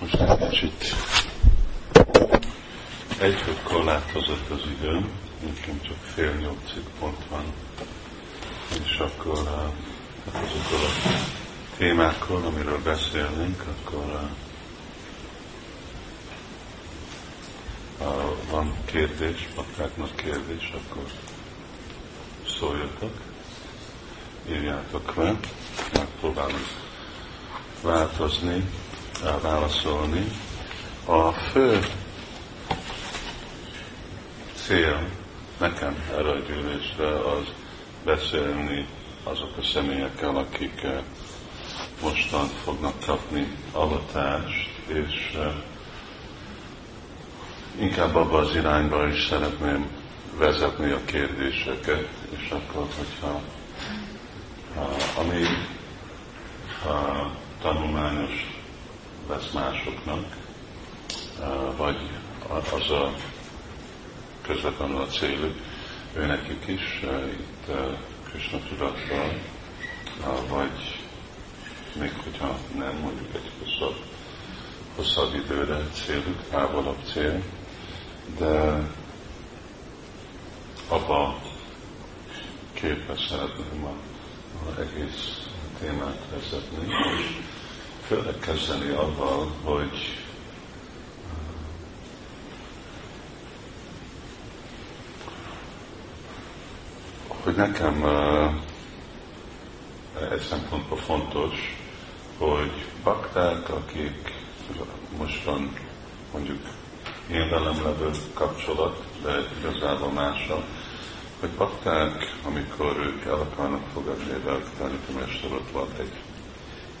Most egy kicsit egyfőtt korlátozott az időm, nekem csak fél nyolcig pont van, és akkor hát azokról a témákról, amiről beszélnénk, akkor ha van kérdés, baktáknak kérdés, akkor szóljatok, írjátok le, megpróbálunk változni, válaszolni. A fő cél nekem erre a gyűlésre az beszélni azok a személyekkel, akik eh, mostan fognak kapni avatást, és eh, inkább abba az irányba is szeretném vezetni a kérdéseket, és akkor, hogyha ami a tanulmányos lesz másoknak, vagy az a közvetlenül a céljuk, ő nekik is itt Krishna tudattal, vagy még hogyha nem, mondjuk egy hosszabb, hosszabb időre célük, távolabb cél, de abba képbe szeretném a, a egész témát vezetni, és főleg kezdeni avval, hogy hogy nekem egy szempontból fontos, hogy bakták, akik mostan mondjuk én velem levő kapcsolat, de igazából mása, hogy bakták, amikor ők el akarnak fogadni tanítomester, ott van egy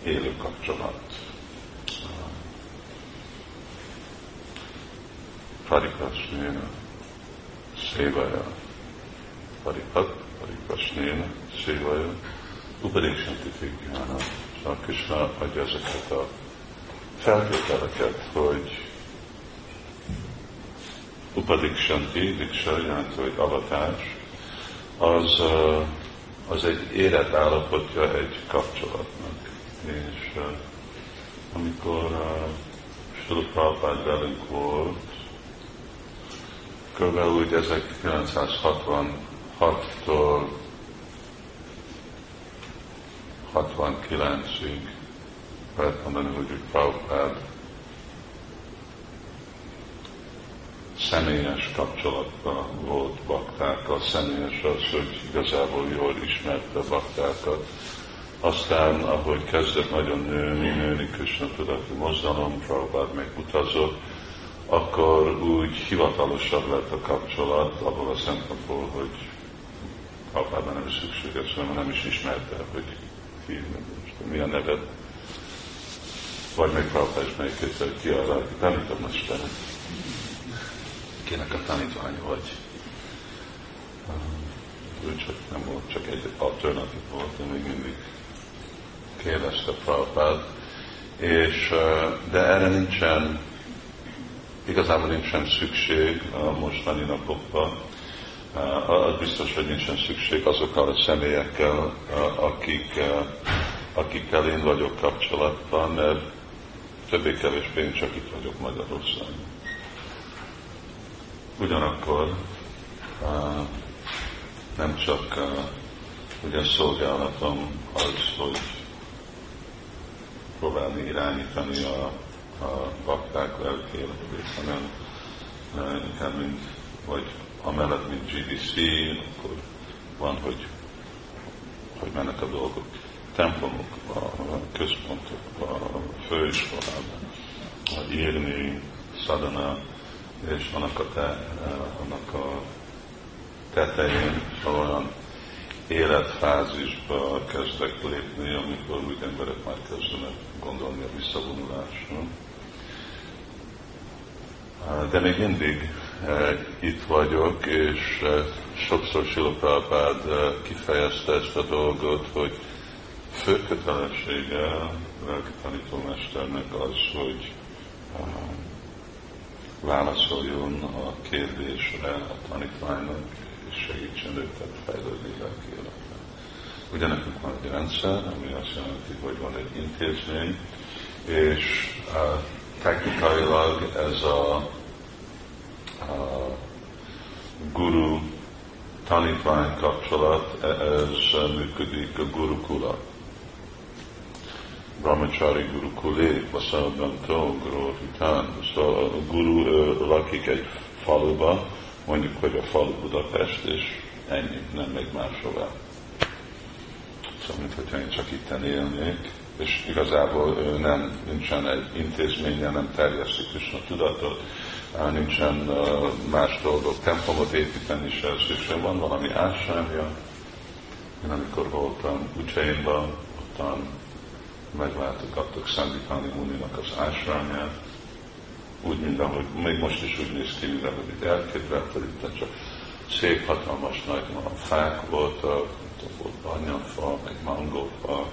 élő kapcsolat. Parikasnéna, szévaja, paripat, parikasnéna, szévaja, upadéksanti figyána. Szóval Krishna adja ezeket a feltételeket, hogy upadiksanti, diksa jelenti, hogy avatás, az, az egy érett állapotja egy kapcsolatnak. És amikor uh, Sula Prabhupád velünk volt, kb. úgy 1966-tól 69-ig lehet mondani, hogy Prabhupád személyes kapcsolatban volt baktákkal, személyes az, hogy igazából jól ismerte baktákat. Aztán, ahogy kezdett nagyon nőni, nőni Krishna tudatú mozdalom, Prabhupád meg utazott, akkor úgy hivatalosabb lett a kapcsolat abból a szempontból, hogy Prabhupádban nem szükséges, hanem nem is ismerte, hogy ki, mi a neved, vagy még Prabhupád is megkérdezte, hogy ki az, aki tanítom most kinek a tanítványa vagy. Ő csak nem volt, csak egy alternatív volt, de még mindig kérdezte Prabhupád. És, de erre nincsen, igazából nincsen szükség a mostani napokban. Az biztos, hogy nincsen szükség azokkal a személyekkel, akik, akikkel én vagyok kapcsolatban, mert többé-kevésbé én csak itt vagyok Magyarországon. Ugyanakkor nem csak ugye szolgálatom az, hogy próbálni irányítani a, a bakták lelki életét, hanem inkább mint, vagy amellett, mint GDC, akkor van, hogy, hogy mennek a dolgok. Templomokba, a központokba, a főiskolában, írni, szadana, és annak a, te, annak a tetején olyan életfázisba kezdek lépni, amikor úgy emberek már kezdenek gondolni a visszavonulásra. De még mindig itt vagyok, és sokszor Silopápád kifejezte ezt a dolgot, hogy fő kötelessége a lelki tanítómesternek az, hogy válaszoljon a kérdésre a tanítványnak, segítsen őket fejlődni lelki életben. Ugye nekünk van egy rendszer, ami azt jelenti, hogy van egy intézmény, és technikailag ez a, a guru tanítvány kapcsolat, e, ez működik a gurukula. Brahmachari Gurukulé, Vasarabdanto, Guru Hitán. Szóval a guru lakik egy faluba, mondjuk, hogy a falu Budapest, és ennyi, nem megy máshová. Szóval, mint hogyha én csak itt élnék, és igazából nem, nincsen egy intézménye, nem terjeszti Krishna tudatot, nincsen más dolgok, templomot építeni is szükség van, valami ásányja. Én amikor voltam Ucsainban, ottan meglátogattuk Szandipáni Muninak az ásványát, úgy, mint ahogy még most is úgy néz ki, mint ahogy itt elképzelt, hogy itt csak szép, hatalmas nagy fák voltak, volt banyafa, meg mangófa,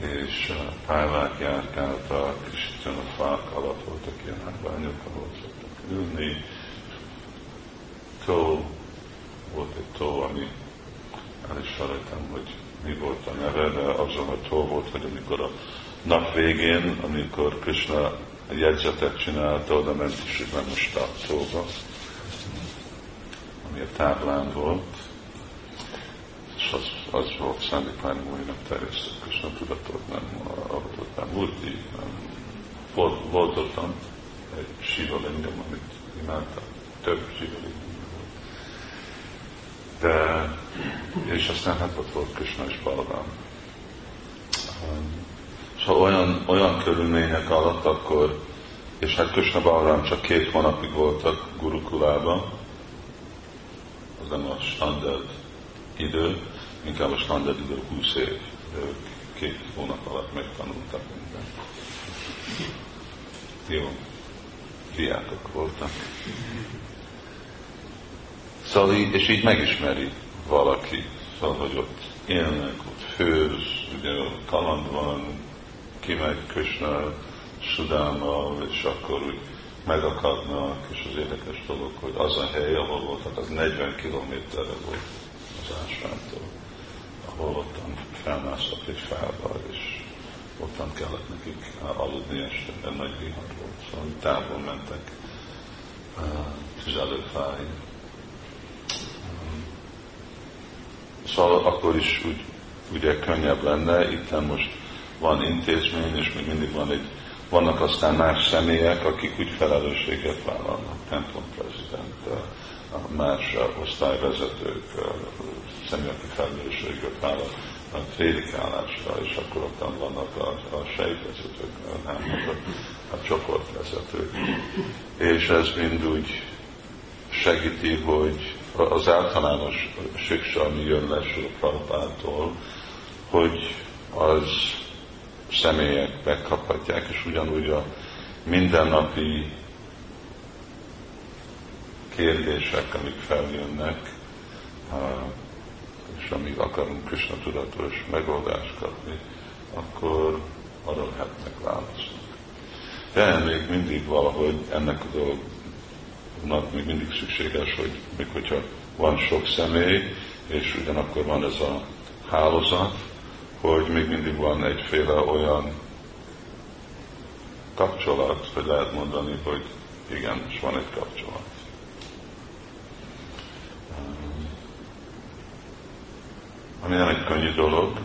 és pálvák járkáltak, és itt a fák alatt voltak ilyen ágbányok, ahol szoktak ülni. Tó, volt egy tó, ami el is felejtem, hogy mi volt a neve, de azon a tó volt, hogy amikor a nap végén, amikor Krishna jegyzetet csinálta, oda ment is, most a tóba, ami a táblán volt, és az, az volt Szandipány Mújnak terjesztett Krishna tudatot, nem avatott nem Murti, nem volt, volt ottan egy Siva lingam, amit imádta, több Siva de, és aztán hát ott volt Krishna és Balram. Szóval olyan, olyan körülmények alatt akkor, és hát Krishna Balram csak két hónapig voltak Gurukulában, az nem a standard idő, inkább a standard idő 20 év. Ők két hónap alatt megtanultak mindent. Jó, diákok voltak. Szóval így, és így megismeri valaki, szóval, hogy ott élnek, ott főz, ugye kaland van, kimegy Krishna Sudáma, és akkor úgy megakadnak, és az érdekes dolog, hogy az a hely, ahol voltak, az 40 kilométerre volt az ásványtól, ahol ottan felmásztak egy fába, és ottan kellett nekik aludni este, mert nagy vihar volt, szóval távol mentek tüzelőfáig. Szóval akkor is úgy, ugye könnyebb lenne, itt most van intézmény, és még mindig van egy, vannak aztán más személyek, akik úgy felelősséget vállalnak, templomprezident, más osztályvezetők, személyek, akik felelősséget vállalnak a prédikálásra, és akkor ott vannak a, a sejtvezetők, nem, a, a csoportvezetők. És ez mind úgy segíti, hogy az általános siksa, ami jön le hogy az személyek megkaphatják, és ugyanúgy a mindennapi kérdések, amik feljönnek, és amíg akarunk Krishna tudatos megoldást kapni, akkor arra lehetnek válaszolni. De még mindig valahogy ennek a dolog nak még mindig szükséges, hogy még hogyha van sok személy, és ugyanakkor van ez a hálózat, hogy még mindig van egyféle olyan kapcsolat, hogy lehet mondani, hogy igen, és van egy kapcsolat. Ami nem egy könnyű dolog,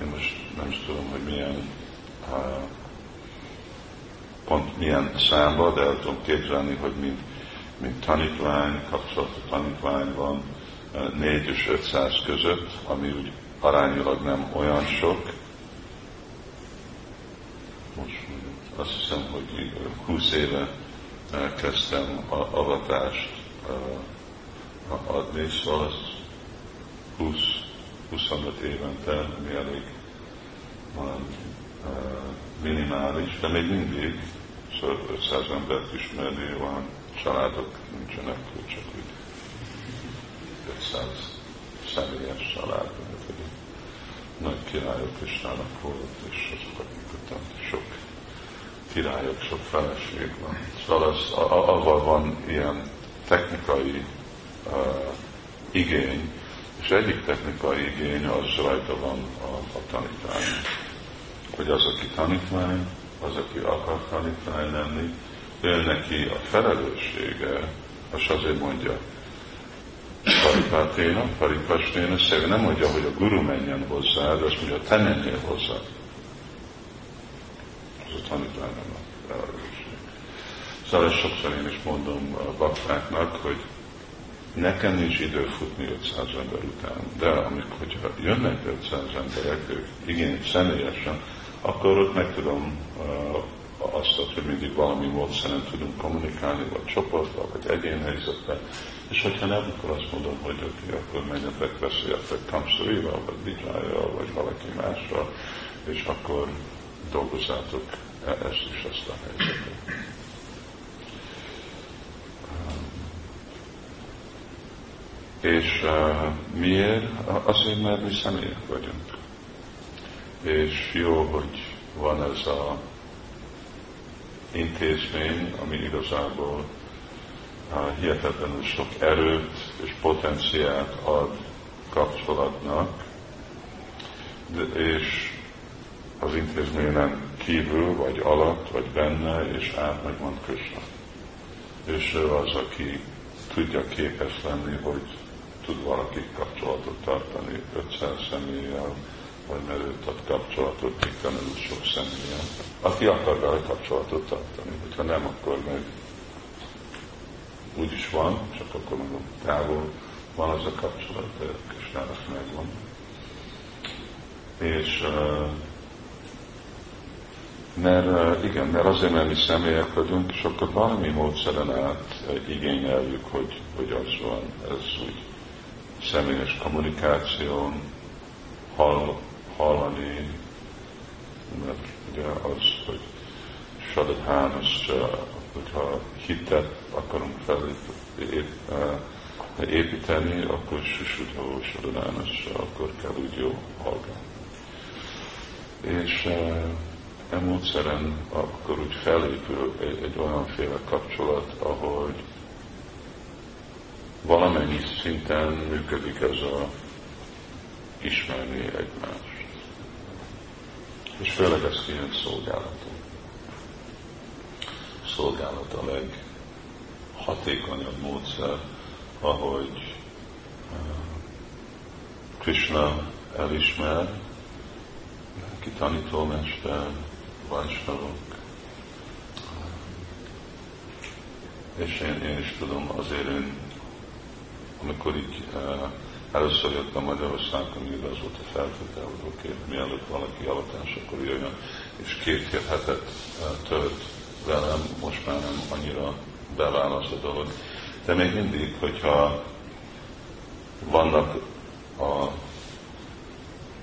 én most nem is tudom, hogy milyen pont milyen számba, de el tudom képzelni, hogy mint mint tanítvány, kapcsolatú tanítvány van 4 és 500 között, ami úgy arányilag nem olyan sok. Most azt hiszem, hogy 20 éve kezdtem a avatást adni, szóval az 20, 25 évente, ami elég van minimális, de még mindig szóval 500 embert ismerni van családok nincsenek, csak úgy 500 személyes család, hogy nagy királyok Kisnának volt, és azok, akik sok királyok, sok feleség van. Szóval az, avval van ilyen technikai uh, igény, és egyik technikai igény az rajta van a, a tanítvány. Hogy az, aki tanítvány, az, aki akar tanítani lenni, ő neki a felelőssége, és azért mondja, Paripáténa, Paripasténa, szerint nem mondja, hogy a guru menjen hozzá, de azt mondja, te menjél hozzá. Ez a tanítványom a felelősség. Szóval sokszor én is mondom a baktáknak, hogy nekem nincs idő futni 500 ember után, de amikor hogyha jönnek 500 emberek, ők igény személyesen, akkor ott meg tudom azt, hogy mindig valami módszeren tudunk kommunikálni, vagy csoporttal, vagy egyén helyzetben, és hogyha nem, akkor azt mondom, hogy oké, akkor menjetek, beszéljetek Kamszorival, vagy Bidzsájjal, vagy valaki mással, és akkor dolgozzátok e- ezt is, ezt a helyzetet. És uh, miért? Azért, mert mi személyek vagyunk. És jó, hogy van ez a intézmény, ami igazából hihetetlenül sok erőt és potenciált ad kapcsolatnak, de, és az intézményen kívül, vagy alatt, vagy benne, és át meg van Krishna. És ő az, aki tudja képes lenni, hogy tud valaki kapcsolatot tartani 500 személlyel, vagy merőt ad kapcsolatot végtelenül sok személyen, aki akar vele kapcsolatot tartani. Hogyha nem, akkor meg úgy is van, csak akkor mondom, távol van az a kapcsolat, de Kisnának megvan. És mert igen, mert azért, mert mi személyek vagyunk, és akkor valami módszeren át igényeljük, hogy, hogy az van, ez úgy személyes kommunikáción hall, hallani, mert ugye az, hogy Sadadhán, az, hogyha hitet akarunk felépíteni, akkor Susudhó Sadadhán, akkor kell úgy jó hallgatni. És e módszeren akkor úgy felépül egy, egy olyanféle kapcsolat, ahogy valamennyi szinten működik ez a ismerni egymást. És főleg ez ilyen szolgálaton. Szolgálat a leghatékonyabb módszer, ahogy uh, Krishna elismer, ki tanítómester, vajsnavok, és én, én is tudom, azért én amikor így uh, először jöttem Magyarországon, így az volt a feltétel, hogy oké, okay, mielőtt valaki alatás, akkor jöjjön, és két hét hetet uh, tölt velem, most már nem annyira beválasz a dolog. De még mindig, hogyha vannak a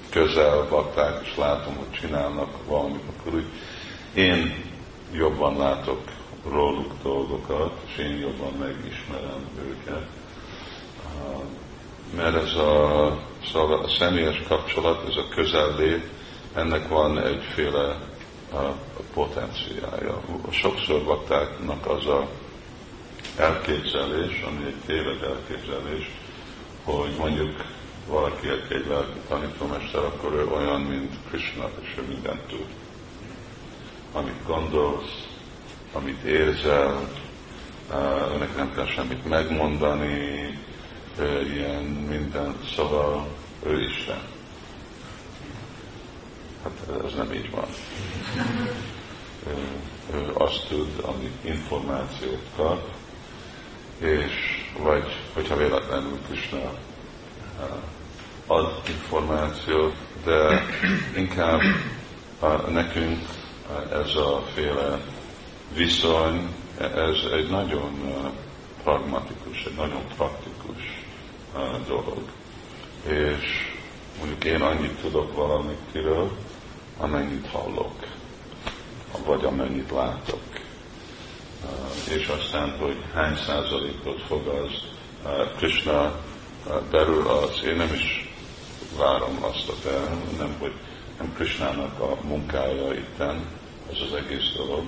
közel bakták, és látom, hogy csinálnak valamit, akkor úgy én jobban látok róluk dolgokat, és én jobban megismerem őket mert ez a, szóval a személyes kapcsolat, ez a közellét, ennek van egyféle a, a potenciája. Sokszor baktáknak az a elképzelés, ami egy téved elképzelés, hogy mondjuk valaki, aki egy lelki tanítómester, akkor ő olyan, mint Krishna, és ő mindent tud. Amit gondolsz, amit érzel, önnek nem kell semmit megmondani, ilyen minden, szóval ő Isten. Hát ez nem így van. Ő, ő azt tud, ami információt kap, és vagy, hogyha véletlenül Krishna ad információt, de inkább nekünk ez a féle viszony, ez egy nagyon pragmatikus, egy nagyon praktikus dolog. És mondjuk én annyit tudok valamikiről, amennyit hallok, vagy amennyit látok. És aztán, hogy hány százalékot fog az Krishna belül az, én nem is várom azt a te, nem, hogy nem Krishnának a munkája itten, ez az egész dolog,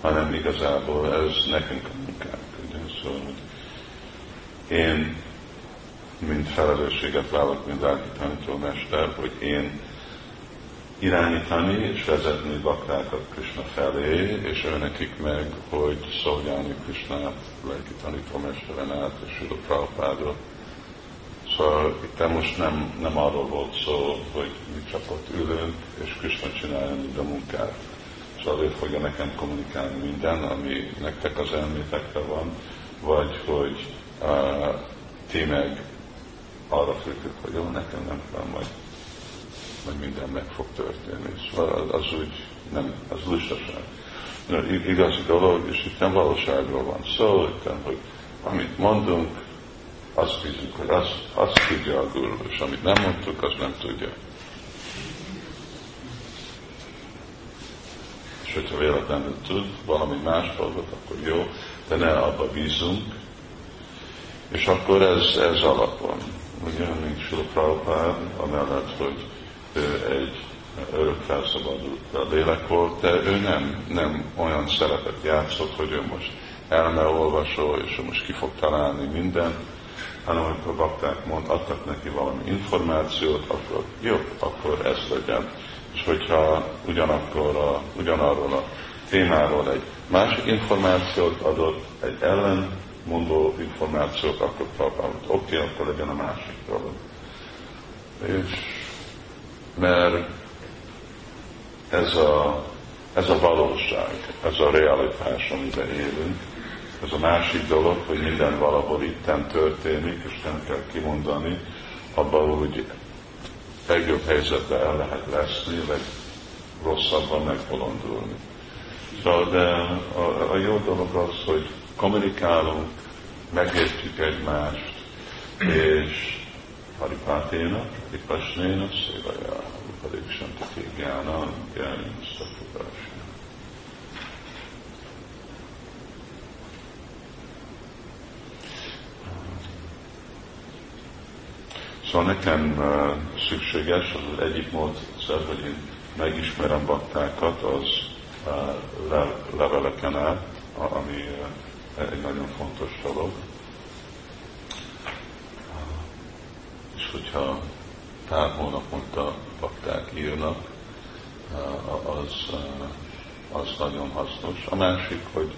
hanem igazából ez nekünk a munkánk. Ugye? Szóval, hogy én mint felelősséget vállalok, mint lelki tanítómester, hogy én irányítani és vezetni baktákat Krishna felé, és ő nekik meg, hogy szolgálni Krishnát, lelki tanítómesteren át, és Sula Prabhupádra. Szóval itt most nem, nem arról volt szó, hogy mi csak ott ülünk, és Krishna csinálja mind a munkát. Szóval ő fogja nekem kommunikálni minden, ami nektek az elmétekre van, vagy hogy uh, ti meg arra függök, hogy jó, nekem nem kell majd majd minden meg fog történni. Szóval az, úgy nem, az lustaság. Igazi dolog, és itt nem valóságról van szó, itt, hogy amit mondunk, azt bízunk, hogy azt, azt tudja a guru, és amit nem mondtuk, az nem tudja. És hogyha véletlenül tud valami más dolgot, akkor jó, de ne abba bízunk, és akkor ez, ez alapon. Ugye, mint Prabhupád, amellett, hogy ő egy örök felszabadult lélek volt, de ő nem, nem olyan szerepet játszott, hogy ő most elmeolvasó, és ő most ki fog találni minden, hanem amikor bakták mond, adtak neki valami információt, akkor jó, akkor ez legyen. És hogyha ugyanakkor a, ugyanarról a témáról egy másik információt adott, egy ellenmondó információt, akkor oké, okay, akkor legyen a másik dolog. És mert ez a, ez a valóság, ez a realitás, amiben élünk. Ez a másik dolog, hogy minden valahol itten történik, és nem kell kimondani, abban úgy legjobb helyzetben el lehet leszni, vagy rosszabban megbolondulni. Szóval de a, a jó dolog az, hogy kommunikálunk, megértjük egymást, és Haripáténa, Haripasnéna, Szévaja, Upadéksantati Gyána, Gyáni Szakudásna. Szóval nekem uh, szükséges, az az egyik módszer, hogy én megismerem baktákat, az uh, le, leveleken át, ami uh, egy nagyon fontos dolog. hogyha pár hónaponta bakták írnak, az, az nagyon hasznos. A másik, hogy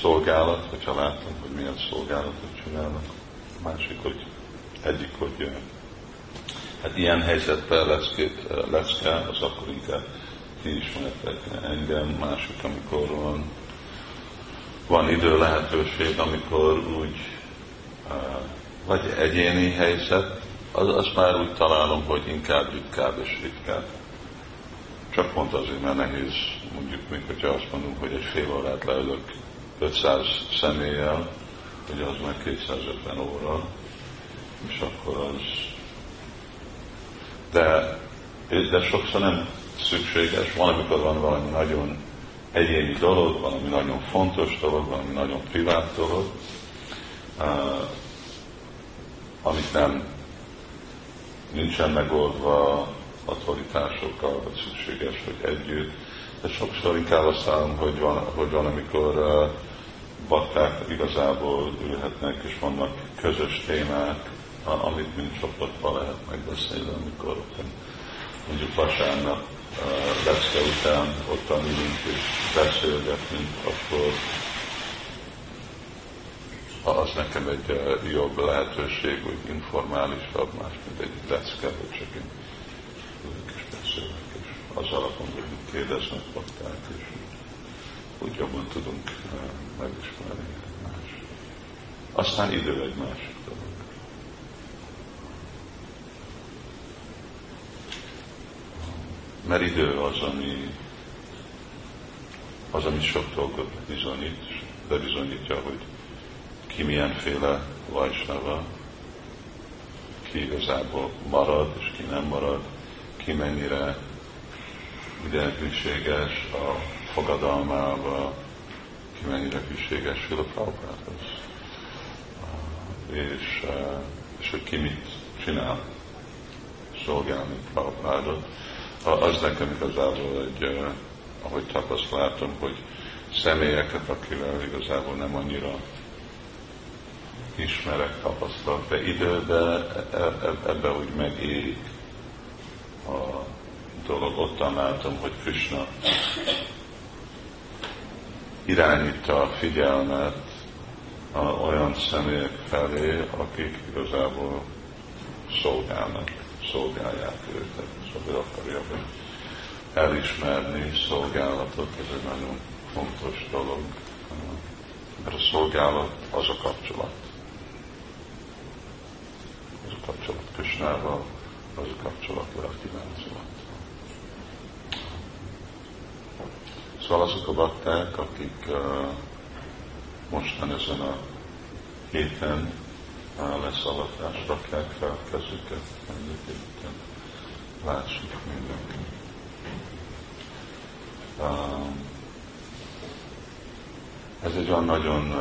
szolgálat, hogyha látom, hogy milyen szolgálatot csinálnak. A másik, hogy egyik, hogy hát ilyen helyzetben lesz, lesz kell, az akkor inkább ti ismertek engem, másik, amikor van, van idő lehetőség, amikor úgy vagy egyéni helyzet, az, azt már úgy találom, hogy inkább ritkább és ritkább. Csak pont azért, mert nehéz, mondjuk, még hogyha azt mondom, hogy egy fél órát leülök 500 személlyel, hogy az meg 250 óra, és akkor az... De, de sokszor nem szükséges, van, amikor van valami nagyon egyéni dolog, valami nagyon fontos dolog, valami nagyon privát dolog, amit nem nincsen megoldva autoritásokkal, vagy szükséges, hogy együtt. De sokszor inkább azt szállom, hogy van, hogy van amikor bakták igazából ülhetnek, és vannak közös témák, amit mind csoportban lehet megbeszélni, amikor mondjuk vasárnap lecke után ott ülünk és beszélgetünk, akkor az nekem egy jobb lehetőség, hogy informálisabb, más, mint egy lecke, hogy csak én ülök és beszélek, és az alapon, hogy kérdeznek bakták, és úgy jobban tudunk megismerni más. Aztán idő egy dolog. Mert idő az, ami, az, ami sok dolgot bizonyít, bebizonyítja, hogy ki milyenféle vajsnava, ki igazából marad, és ki nem marad, ki mennyire hűséges a fogadalmába, ki mennyire hűséges Fila És, és hogy ki mit csinál szolgálni Prabhupádot. Az nekem igazából egy, ahogy tapasztaltam, hogy személyeket, akivel igazából nem annyira ismerek, tapasztalat, de időben e, e, ebbe úgy megérik a dolog. Ottan látom, hogy Krishna irányítja a figyelmet olyan személyek felé, akik igazából szolgálnak, szolgálják őket. Szóval akarja, elismerni szolgálatot, ez egy nagyon fontos dolog. Mert a szolgálat az a kapcsolat. Az a kapcsolat Kösnával, az a kapcsolat lelki Szóval azok a bakták, akik uh, mostan ezen a héten leszalatást rakják fel kezüket, mindenképpen lássuk mindenki. Ez egy olyan nagyon,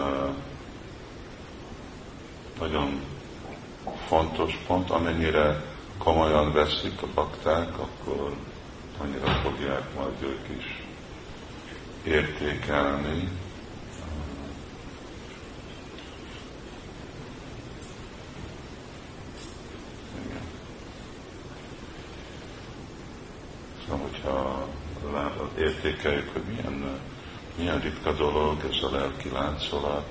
nagyon fontos pont, amennyire komolyan veszik a bakták, akkor annyira fogják majd ők is értékelni. Igen. Szóval, hogyha értékeljük, hogy milyen, milyen ritka dolog ez a lelki láncolat,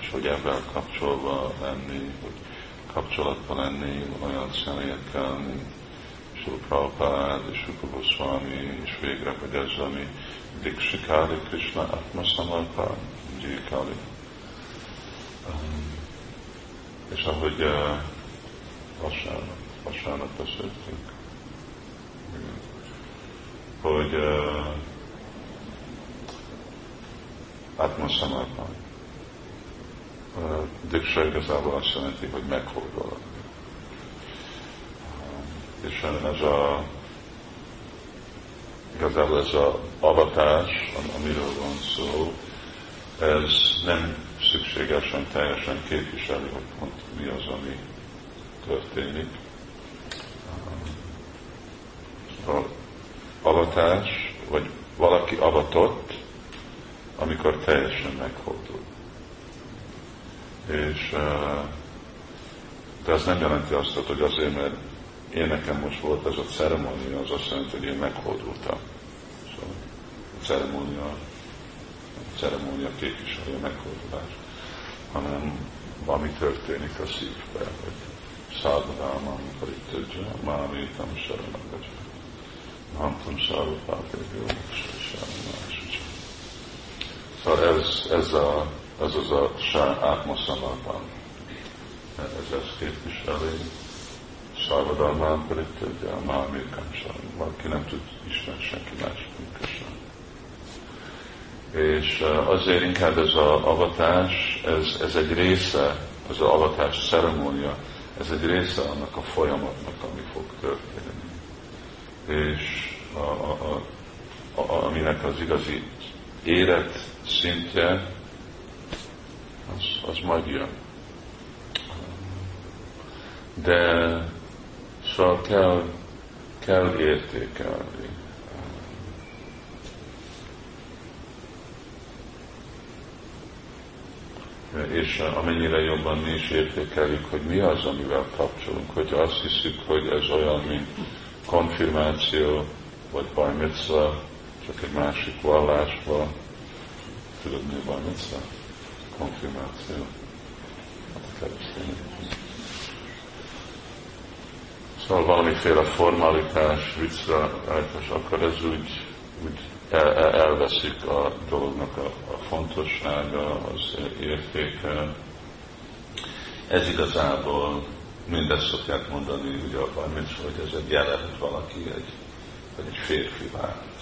és hogy ebben kapcsolva lenni, hogy kapcsolatban lenni olyan személyekkel, mint Sula Prabhupád és Rupa Goswami, és végre, hogy ez, ami Dikshikari Krishna Atma Samarpan, Jikali. Um, és ahogy uh, vasárnap, vasárnap beszéltünk, hogy uh, Atma Samarpan. Uh, Diksha igazából azt jelenti, hogy meghódolod. Uh, és ez a igazából ez az avatás, amiről van szó, ez nem szükségesen teljesen képviseli, hogy pont mi az, ami történik. A avatás, vagy valaki avatott, amikor teljesen meghódul. És, de ez nem jelenti azt, hogy azért, mert én nekem most volt ez a ceremónia, az azt jelenti, hogy én meghódultam. Szóval a ceremónia, a ceremónia képviselő meghódulás, hanem valami történik a szívbe, hogy szádadálmam paritődzse, mámítam saranagacsa. Nantam szárvapápérgő, és Szóval ez, ez, a, ez az a sá átmoszamatban. Ez ezt képviseli, Szarvadalmán pedig tudja, a Mahamir valaki nem tud ismerni senki más, mint. És azért inkább ez az avatás, ez, ez egy része, ez az avatás ceremónia, ez egy része annak a folyamatnak, ami fog történni. És a, a, a, a, aminek az igazi élet szintje, az, az majd jön. De Szóval kell, kell értékelni. És amennyire jobban mi is értékeljük, hogy mi az, amivel kapcsolunk. Hogyha azt hiszük, hogy ez olyan, mint konfirmáció, vagy bajmitza, csak egy másik vallásban, tudod mi a bajmitza? Konfirmáció. Keresztény. Szóval valamiféle formalitás, viccrajtos, akkor ez úgy, úgy el, el, elveszik a dolognak a, a fontossága, az értéke. Ez igazából mindezt szokják mondani, ugye a Bajmic, hogy ez egy jelen, hogy valaki egy, vagy egy férfi vált.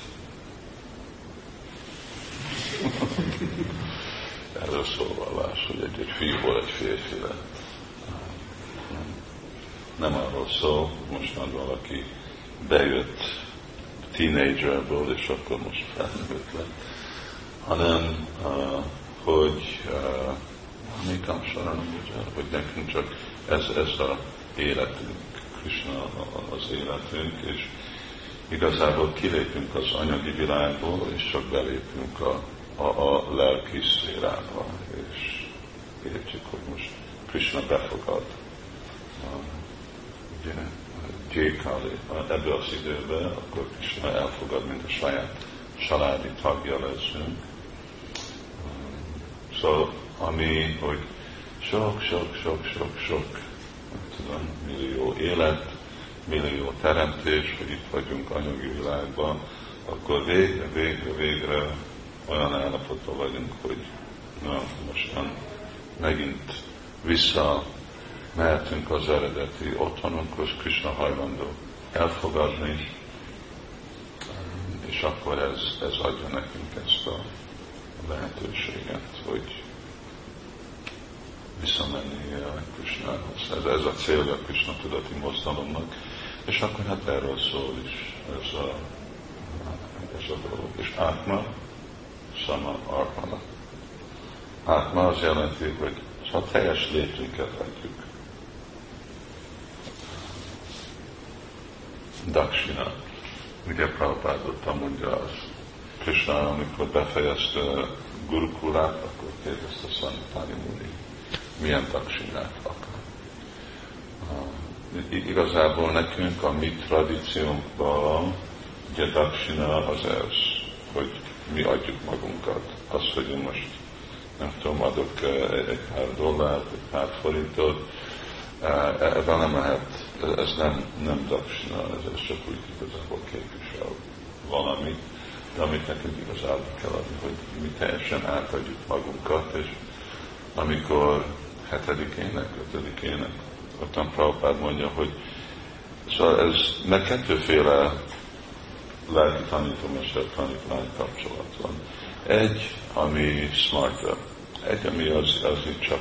Erről szól vallás, hogy egy, egy fiúból egy férfi lett nem arról szól, most már valaki bejött tínédzserből, és akkor most felnőtt lett, hanem uh, hogy uh, mi hogy nekünk csak ez, ez a életünk, Krishna az életünk, és igazából kilépünk az anyagi világból, és csak belépünk a, a, a lelki szférába, és értjük, hogy most Krishna befogad ugye, Jékali ebbe az időbe, akkor Krishna elfogad, mint a saját családi tagja leszünk. Szóval, ami, hogy sok, sok, sok, sok, sok, tudom, millió élet, millió teremtés, hogy itt vagyunk anyagi világban, akkor végre, végre, végre olyan állapotban vagyunk, hogy na, mostan megint vissza mehetünk az eredeti otthonunkhoz, Krishna hajlandó elfogadni, és akkor ez, ez adja nekünk ezt a lehetőséget, hogy visszamenni a Krishnához. Ez, ez a célja a Krishna tudati mozdalomnak, és akkor hát erről szól is ez a, ez a dolog. És átma, sama arpana. Átma az jelenti, hogy ha teljes létünket adjuk. Daksina. Ugye Prabhupád mondja az Krishna, amikor befejezte Gurukulát, akkor kérdezte Szanitani Muni, milyen taksinát akar. Igazából nekünk a mi tradíciónkban ugye daksina az ez, hogy mi adjuk magunkat. Az, hogy én most nem tudom, adok egy pár dollárt, egy pár forintot, ebben nem lehet, ez nem, nem daksina, ez, ez csak úgy igazából képvisel valamit, de amit nekünk igazából kell adni, hogy mi teljesen átadjuk magunkat, és amikor hetedikének, ötödikének, ottan Prabhupád mondja, hogy szóval ez meg kettőféle lelki tanítómester tanítvány kapcsolat van. Egy, ami smarta, egy, ami az, az itt csak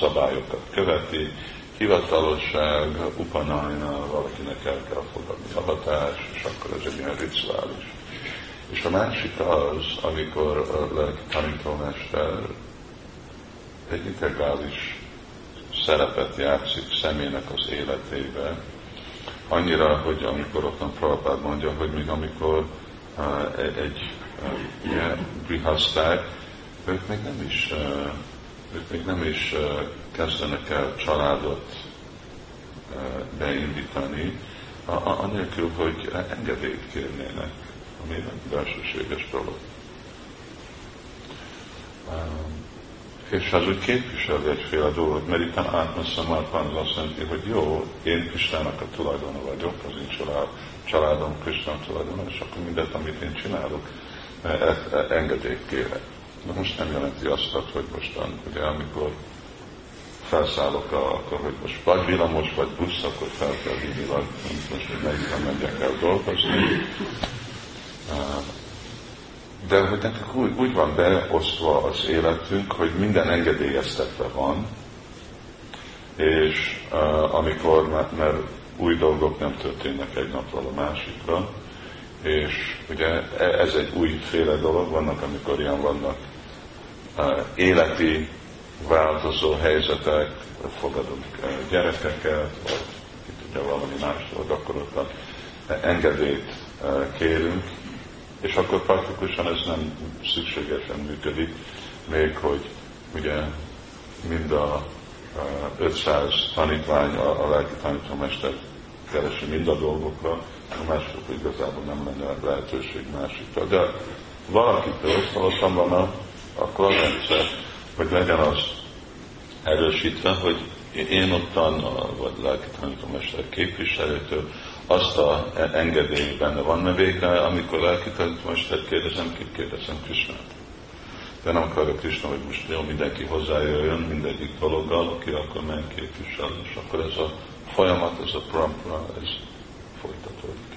szabályokat követi, hivatalosság, upanajna, valakinek el kell fogadni a hatás, és akkor ez egy ilyen rituális. És a másik az, amikor a lelki tanítómester egy integrális szerepet játszik személynek az életébe, annyira, hogy amikor ott a Prabhupád mondja, hogy még amikor uh, egy uh, ilyen brihaszták, ők még nem is, uh, ők még nem is uh, kezdenek el családot uh, beindítani, anélkül, hogy engedélyt kérnének, ami belsőséges dolog. És az úgy képviseli egyféle dolgot, mert itt átmeszem az azt jelenti, hogy jó, én Krisztának a tulajdona vagyok, az én család, családom Krisztán tulajdona, és akkor mindent, amit én csinálok, e, e, e, engedélyt kérek. De most nem jelenti azt, hogy mostan, ugye amikor felszállok, a, akkor hogy most vagy villamos, vagy busz, akkor fel kell vinni, vagy most, melyikben megyek el dolgozni de hogy nekünk úgy, úgy van beosztva az életünk, hogy minden engedélyeztetve van, és uh, amikor, mert, mert új dolgok nem történnek egy napról a másikra, és ugye e, ez egy újféle dolog, vannak, amikor ilyen vannak uh, életi változó helyzetek, fogadunk uh, gyerekeket, vagy ki tudja valami más dolog, akkor ott engedélyt uh, kérünk, és akkor praktikusan ez nem szükségesen működik, még hogy ugye mind a 500 tanítvány, a, a lelki tanítómester keresi mind a dolgokra, a mások igazából nem lenne lehetőség másikra. De valakitől szólottam volna, akkor az rendszer, hogy legyen az erősítve, hogy én ottan, vagy lelki tanítómester képviselőtől azt a engedély benne van, mert végre, amikor lelki tanítómestert kérdezem, kit kérdezem Krisnát. De nem akarja Krishna, hogy most jó, mindenki hozzájöjjön mindegyik dologgal, aki akkor meg képvisel, és akkor ez a folyamat, ez a prampra, ez folytatódik.